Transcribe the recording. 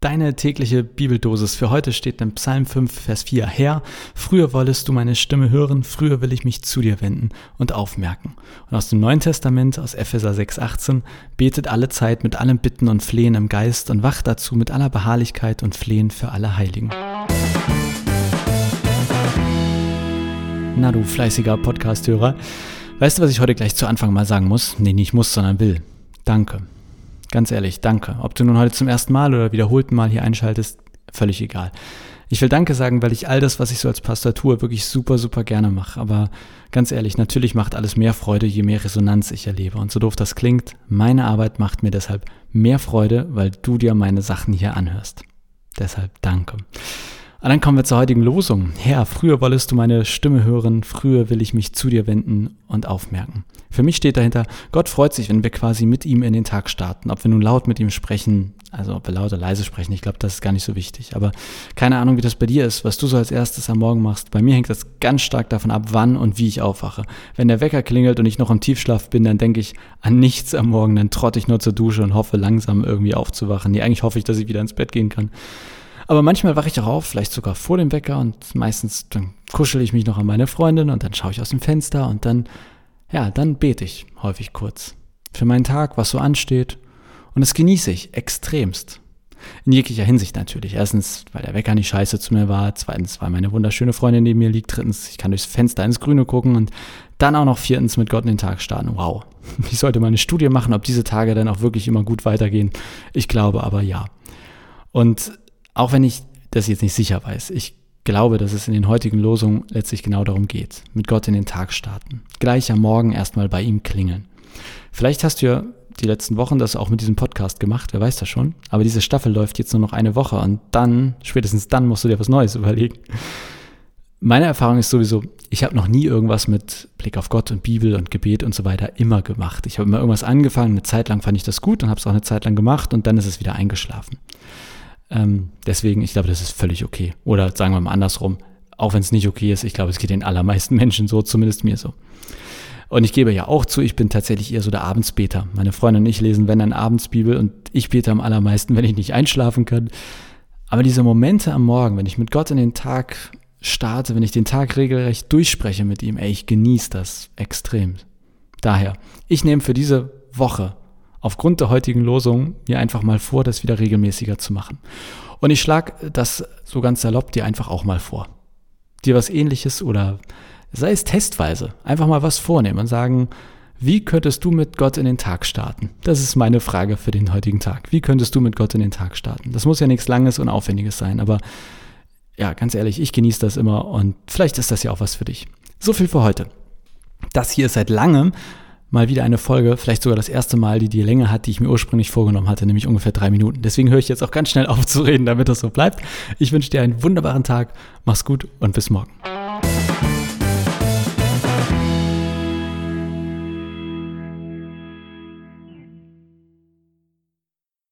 Deine tägliche Bibeldosis für heute steht in Psalm 5, Vers 4. Herr, früher wolltest du meine Stimme hören, früher will ich mich zu dir wenden und aufmerken. Und aus dem Neuen Testament, aus Epheser 6, 18, betet alle Zeit mit allem Bitten und Flehen im Geist und wacht dazu mit aller Beharrlichkeit und Flehen für alle Heiligen. Na du fleißiger Podcasthörer, weißt du, was ich heute gleich zu Anfang mal sagen muss? Nee, nicht muss, sondern will. Danke. Ganz ehrlich, danke. Ob du nun heute zum ersten Mal oder wiederholten Mal hier einschaltest, völlig egal. Ich will Danke sagen, weil ich all das, was ich so als Pastor tue, wirklich super, super gerne mache. Aber ganz ehrlich, natürlich macht alles mehr Freude, je mehr Resonanz ich erlebe. Und so doof das klingt, meine Arbeit macht mir deshalb mehr Freude, weil du dir meine Sachen hier anhörst. Deshalb danke. Und dann kommen wir zur heutigen Losung. Herr, früher wolltest du meine Stimme hören, früher will ich mich zu dir wenden und aufmerken. Für mich steht dahinter, Gott freut sich, wenn wir quasi mit ihm in den Tag starten. Ob wir nun laut mit ihm sprechen, also ob wir laut oder leise sprechen, ich glaube, das ist gar nicht so wichtig. Aber keine Ahnung, wie das bei dir ist, was du so als erstes am Morgen machst. Bei mir hängt das ganz stark davon ab, wann und wie ich aufwache. Wenn der Wecker klingelt und ich noch im Tiefschlaf bin, dann denke ich an nichts am Morgen, dann trotte ich nur zur Dusche und hoffe langsam irgendwie aufzuwachen. Nee, eigentlich hoffe ich, dass ich wieder ins Bett gehen kann. Aber manchmal wache ich auch auf, vielleicht sogar vor dem Wecker und meistens dann kuschel ich mich noch an meine Freundin und dann schaue ich aus dem Fenster und dann, ja, dann bete ich häufig kurz. Für meinen Tag, was so ansteht. Und das genieße ich extremst. In jeglicher Hinsicht natürlich. Erstens, weil der Wecker nicht scheiße zu mir war. Zweitens, weil meine wunderschöne Freundin neben mir liegt. Drittens, ich kann durchs Fenster ins Grüne gucken. Und dann auch noch viertens mit Gott in den Tag starten. Wow. Ich sollte mal eine Studie machen, ob diese Tage dann auch wirklich immer gut weitergehen. Ich glaube aber ja. Und auch wenn ich das jetzt nicht sicher weiß, ich glaube, dass es in den heutigen Losungen letztlich genau darum geht. Mit Gott in den Tag starten. Gleich am Morgen erstmal bei ihm klingeln. Vielleicht hast du ja die letzten Wochen das auch mit diesem Podcast gemacht, wer weiß das schon. Aber diese Staffel läuft jetzt nur noch eine Woche und dann, spätestens dann, musst du dir was Neues überlegen. Meine Erfahrung ist sowieso, ich habe noch nie irgendwas mit Blick auf Gott und Bibel und Gebet und so weiter immer gemacht. Ich habe immer irgendwas angefangen, eine Zeit lang fand ich das gut und habe es auch eine Zeit lang gemacht und dann ist es wieder eingeschlafen. Ähm, deswegen, ich glaube, das ist völlig okay. Oder sagen wir mal andersrum, auch wenn es nicht okay ist, ich glaube, es geht den allermeisten Menschen so, zumindest mir so. Und ich gebe ja auch zu, ich bin tatsächlich eher so der Abendsbeter. Meine Freundin und ich lesen, wenn dann Abendsbibel und ich bete am allermeisten, wenn ich nicht einschlafen kann. Aber diese Momente am Morgen, wenn ich mit Gott in den Tag starte, wenn ich den Tag regelrecht durchspreche mit ihm, ey, ich genieße das extrem. Daher, ich nehme für diese Woche aufgrund der heutigen Losung mir einfach mal vor, das wieder regelmäßiger zu machen. Und ich schlage das so ganz salopp dir einfach auch mal vor. Dir was ähnliches oder sei es testweise, einfach mal was vornehmen und sagen, wie könntest du mit Gott in den Tag starten? Das ist meine Frage für den heutigen Tag. Wie könntest du mit Gott in den Tag starten? Das muss ja nichts Langes und Aufwendiges sein, aber ja, ganz ehrlich, ich genieße das immer und vielleicht ist das ja auch was für dich. So viel für heute. Das hier ist seit langem mal wieder eine Folge, vielleicht sogar das erste Mal, die die Länge hat, die ich mir ursprünglich vorgenommen hatte, nämlich ungefähr drei Minuten. Deswegen höre ich jetzt auch ganz schnell auf zu reden, damit das so bleibt. Ich wünsche dir einen wunderbaren Tag, mach's gut und bis morgen.